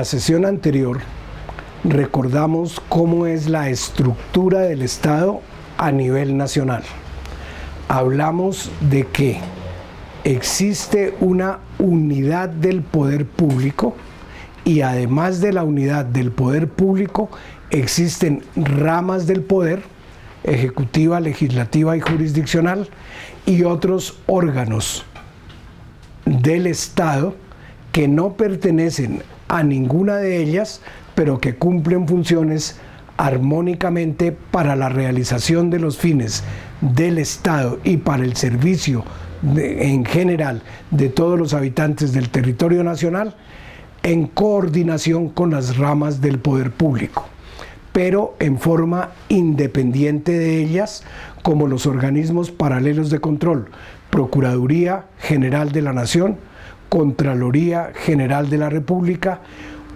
La sesión anterior recordamos cómo es la estructura del Estado a nivel nacional. Hablamos de que existe una unidad del poder público y además de la unidad del poder público existen ramas del poder, ejecutiva, legislativa y jurisdiccional, y otros órganos del Estado que no pertenecen a ninguna de ellas, pero que cumplen funciones armónicamente para la realización de los fines del Estado y para el servicio en general de todos los habitantes del territorio nacional en coordinación con las ramas del poder público, pero en forma independiente de ellas, como los organismos paralelos de control, Procuraduría General de la Nación, Contraloría General de la República,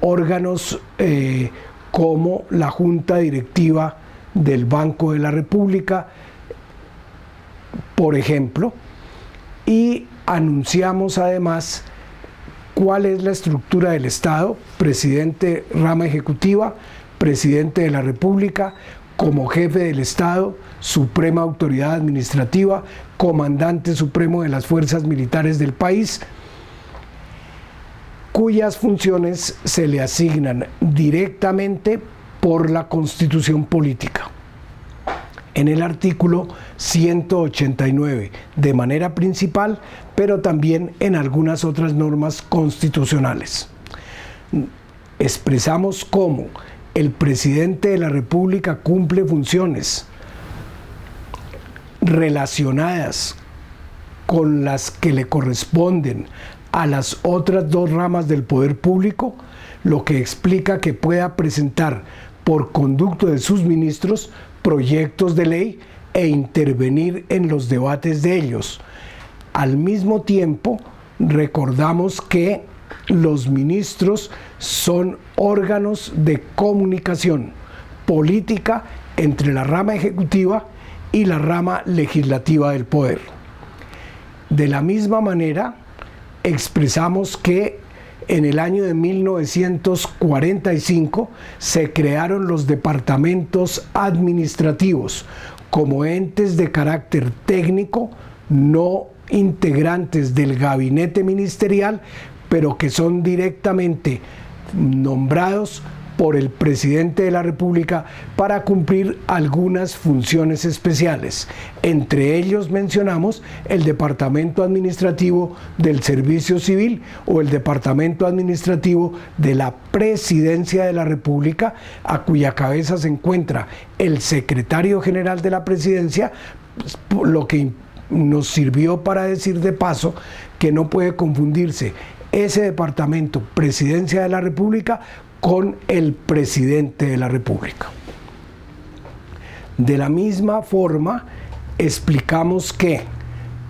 órganos eh, como la Junta Directiva del Banco de la República, por ejemplo, y anunciamos además cuál es la estructura del Estado, presidente rama ejecutiva, presidente de la República, como jefe del Estado, suprema autoridad administrativa, comandante supremo de las fuerzas militares del país, cuyas funciones se le asignan directamente por la constitución política en el artículo 189 de manera principal, pero también en algunas otras normas constitucionales. Expresamos cómo el presidente de la República cumple funciones relacionadas con las que le corresponden a las otras dos ramas del poder público, lo que explica que pueda presentar por conducto de sus ministros proyectos de ley e intervenir en los debates de ellos. Al mismo tiempo, recordamos que los ministros son órganos de comunicación política entre la rama ejecutiva y la rama legislativa del poder. De la misma manera, expresamos que en el año de 1945 se crearon los departamentos administrativos como entes de carácter técnico, no integrantes del gabinete ministerial, pero que son directamente nombrados por el presidente de la República para cumplir algunas funciones especiales. Entre ellos mencionamos el Departamento Administrativo del Servicio Civil o el Departamento Administrativo de la Presidencia de la República, a cuya cabeza se encuentra el Secretario General de la Presidencia, lo que nos sirvió para decir de paso que no puede confundirse ese departamento, Presidencia de la República, con el presidente de la República. De la misma forma, explicamos que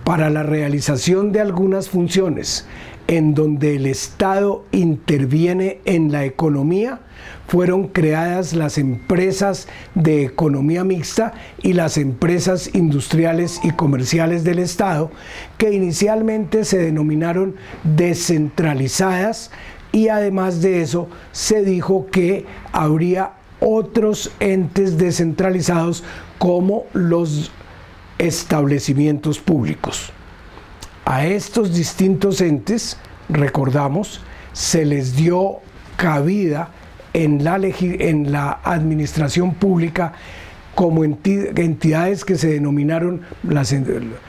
para la realización de algunas funciones en donde el Estado interviene en la economía, fueron creadas las empresas de economía mixta y las empresas industriales y comerciales del Estado, que inicialmente se denominaron descentralizadas y además de eso se dijo que habría otros entes descentralizados como los establecimientos públicos. A estos distintos entes, recordamos, se les dio cabida en la, en la administración pública como entidades que se denominaron las,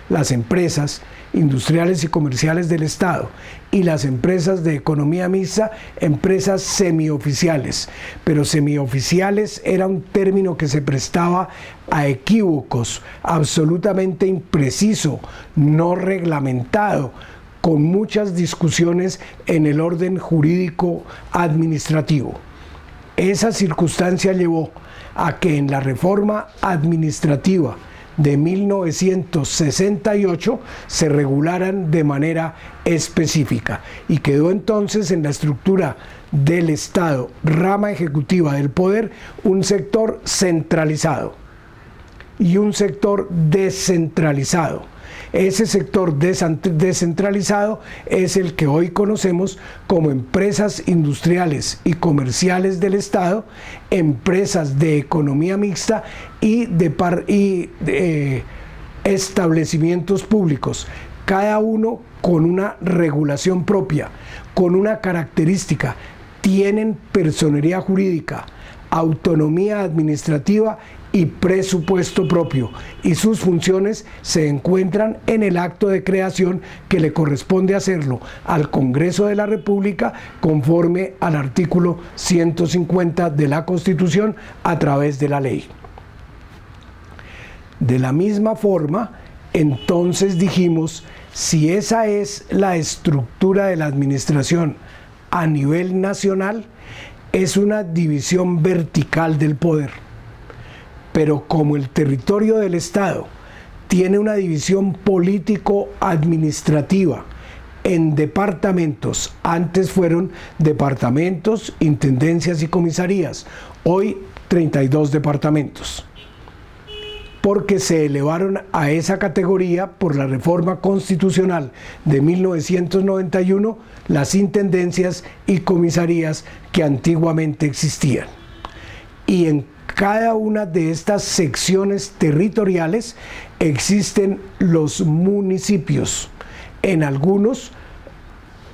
las empresas industriales y comerciales del Estado y las empresas de economía mixta, empresas semioficiales. Pero semioficiales era un término que se prestaba a equívocos, absolutamente impreciso, no reglamentado, con muchas discusiones en el orden jurídico administrativo. Esa circunstancia llevó a que en la reforma administrativa de 1968 se regularan de manera específica y quedó entonces en la estructura del Estado, rama ejecutiva del poder, un sector centralizado y un sector descentralizado. Ese sector descentralizado es el que hoy conocemos como empresas industriales y comerciales del Estado, empresas de economía mixta y de, y de establecimientos públicos, cada uno con una regulación propia, con una característica, tienen personería jurídica, autonomía administrativa y presupuesto propio y sus funciones se encuentran en el acto de creación que le corresponde hacerlo al Congreso de la República conforme al artículo 150 de la Constitución a través de la ley. De la misma forma, entonces dijimos, si esa es la estructura de la administración a nivel nacional, es una división vertical del poder. Pero como el territorio del Estado tiene una división político-administrativa en departamentos, antes fueron departamentos, intendencias y comisarías, hoy 32 departamentos porque se elevaron a esa categoría por la reforma constitucional de 1991 las intendencias y comisarías que antiguamente existían. Y en cada una de estas secciones territoriales existen los municipios. En algunos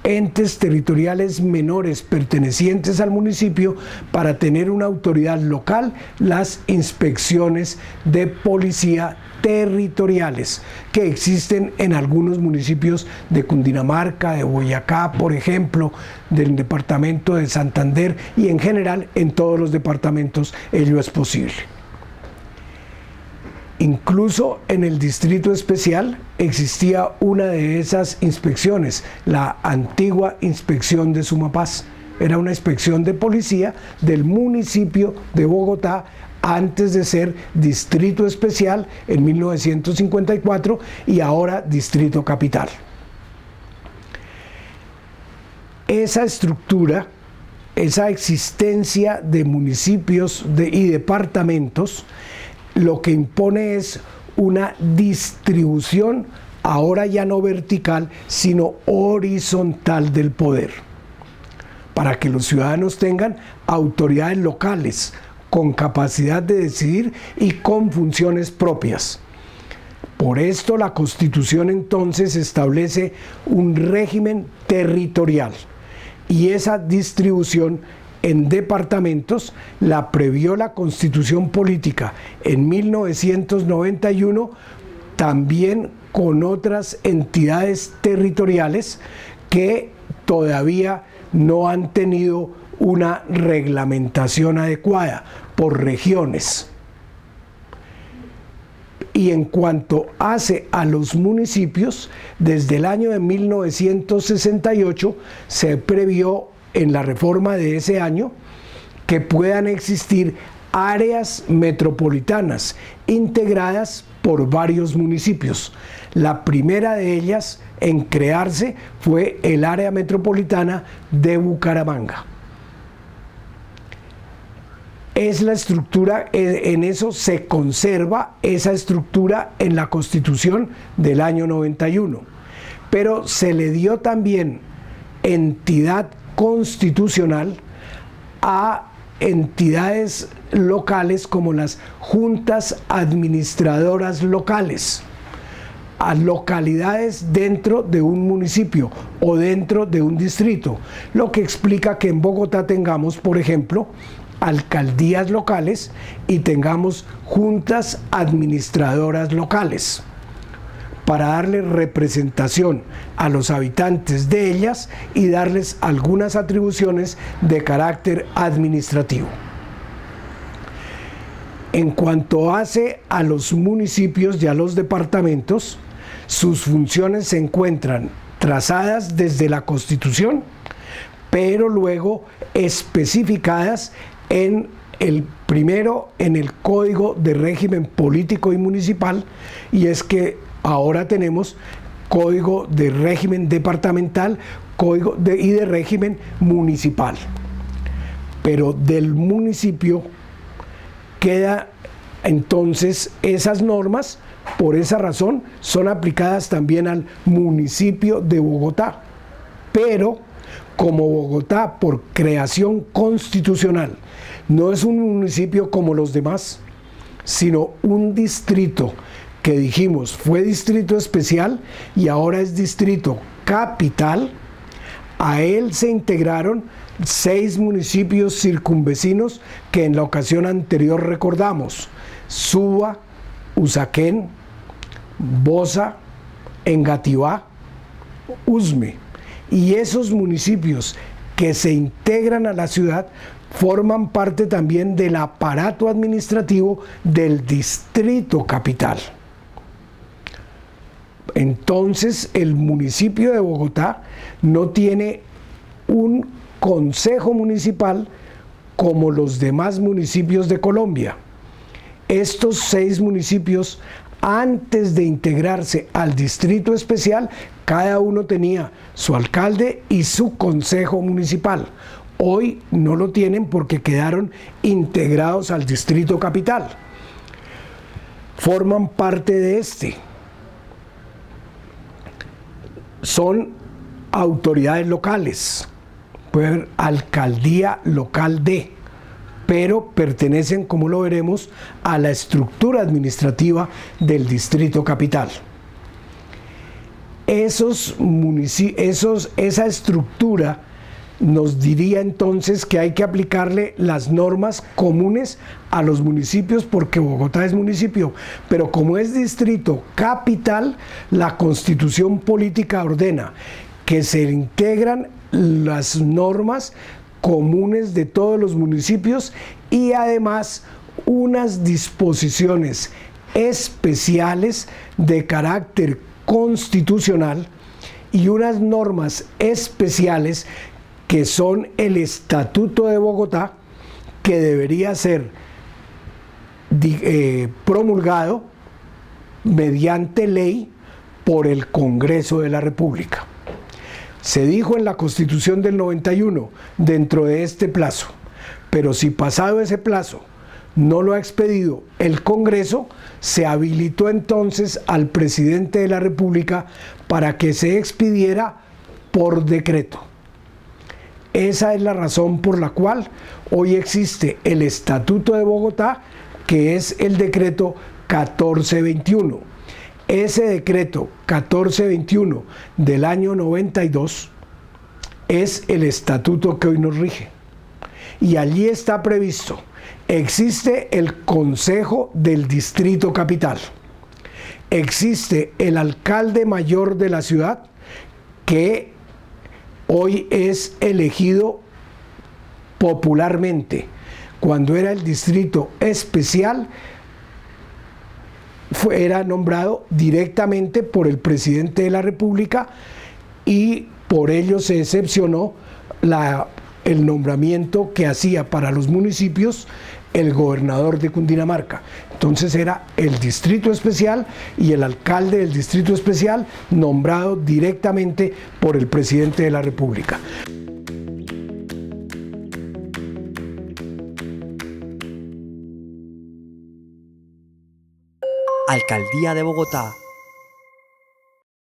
entes territoriales menores pertenecientes al municipio para tener una autoridad local las inspecciones de policía territoriales que existen en algunos municipios de Cundinamarca, de Boyacá, por ejemplo, del departamento de Santander y en general en todos los departamentos ello es posible. Incluso en el distrito especial existía una de esas inspecciones, la antigua inspección de Sumapaz. Era una inspección de policía del municipio de Bogotá antes de ser distrito especial en 1954 y ahora distrito capital. Esa estructura, esa existencia de municipios y departamentos, lo que impone es una distribución ahora ya no vertical, sino horizontal del poder, para que los ciudadanos tengan autoridades locales con capacidad de decidir y con funciones propias. Por esto la Constitución entonces establece un régimen territorial y esa distribución en departamentos la previó la constitución política en 1991, también con otras entidades territoriales que todavía no han tenido una reglamentación adecuada por regiones. Y en cuanto hace a los municipios, desde el año de 1968 se previó en la reforma de ese año que puedan existir áreas metropolitanas integradas por varios municipios. La primera de ellas en crearse fue el área metropolitana de Bucaramanga. Es la estructura, en eso se conserva esa estructura en la constitución del año 91, pero se le dio también entidad constitucional a entidades locales como las juntas administradoras locales, a localidades dentro de un municipio o dentro de un distrito, lo que explica que en Bogotá tengamos, por ejemplo, alcaldías locales y tengamos juntas administradoras locales para darle representación a los habitantes de ellas y darles algunas atribuciones de carácter administrativo. En cuanto hace a los municipios y a los departamentos, sus funciones se encuentran trazadas desde la Constitución, pero luego especificadas en el primero en el Código de Régimen Político y Municipal, y es que Ahora tenemos código de régimen departamental código y de régimen municipal. Pero del municipio queda Entonces, esas normas, por esa razón, son aplicadas también al municipio de Bogotá. Pero, como Bogotá, por creación constitucional, no es un municipio como los demás, sino un distrito que dijimos fue distrito especial y ahora es distrito capital, a él se integraron seis municipios circunvecinos que en la ocasión anterior recordamos, Suba, Usaquén, Bosa, Engativá, Usme. Y esos municipios que se integran a la ciudad forman parte también del aparato administrativo del distrito capital. Entonces el municipio de Bogotá no tiene un consejo municipal como los demás municipios de Colombia. Estos seis municipios, antes de integrarse al distrito especial, cada uno tenía su alcalde y su consejo municipal. Hoy no lo tienen porque quedaron integrados al distrito capital. Forman parte de este son autoridades locales, puede alcaldía local de, pero pertenecen, como lo veremos, a la estructura administrativa del distrito capital. Esos esos, esa estructura nos diría entonces que hay que aplicarle las normas comunes a los municipios porque Bogotá es municipio, pero como es distrito capital, la constitución política ordena que se integran las normas comunes de todos los municipios y además unas disposiciones especiales de carácter constitucional y unas normas especiales que son el Estatuto de Bogotá, que debería ser eh, promulgado mediante ley por el Congreso de la República. Se dijo en la Constitución del 91, dentro de este plazo, pero si pasado ese plazo no lo ha expedido el Congreso, se habilitó entonces al presidente de la República para que se expidiera por decreto. Esa es la razón por la cual hoy existe el Estatuto de Bogotá, que es el decreto 1421. Ese decreto 1421 del año 92 es el estatuto que hoy nos rige. Y allí está previsto, existe el Consejo del Distrito Capital, existe el alcalde mayor de la ciudad que hoy es elegido popularmente. Cuando era el distrito especial, era nombrado directamente por el presidente de la República y por ello se excepcionó el nombramiento que hacía para los municipios el gobernador de Cundinamarca. Entonces era el distrito especial y el alcalde del distrito especial nombrado directamente por el presidente de la República. Alcaldía de Bogotá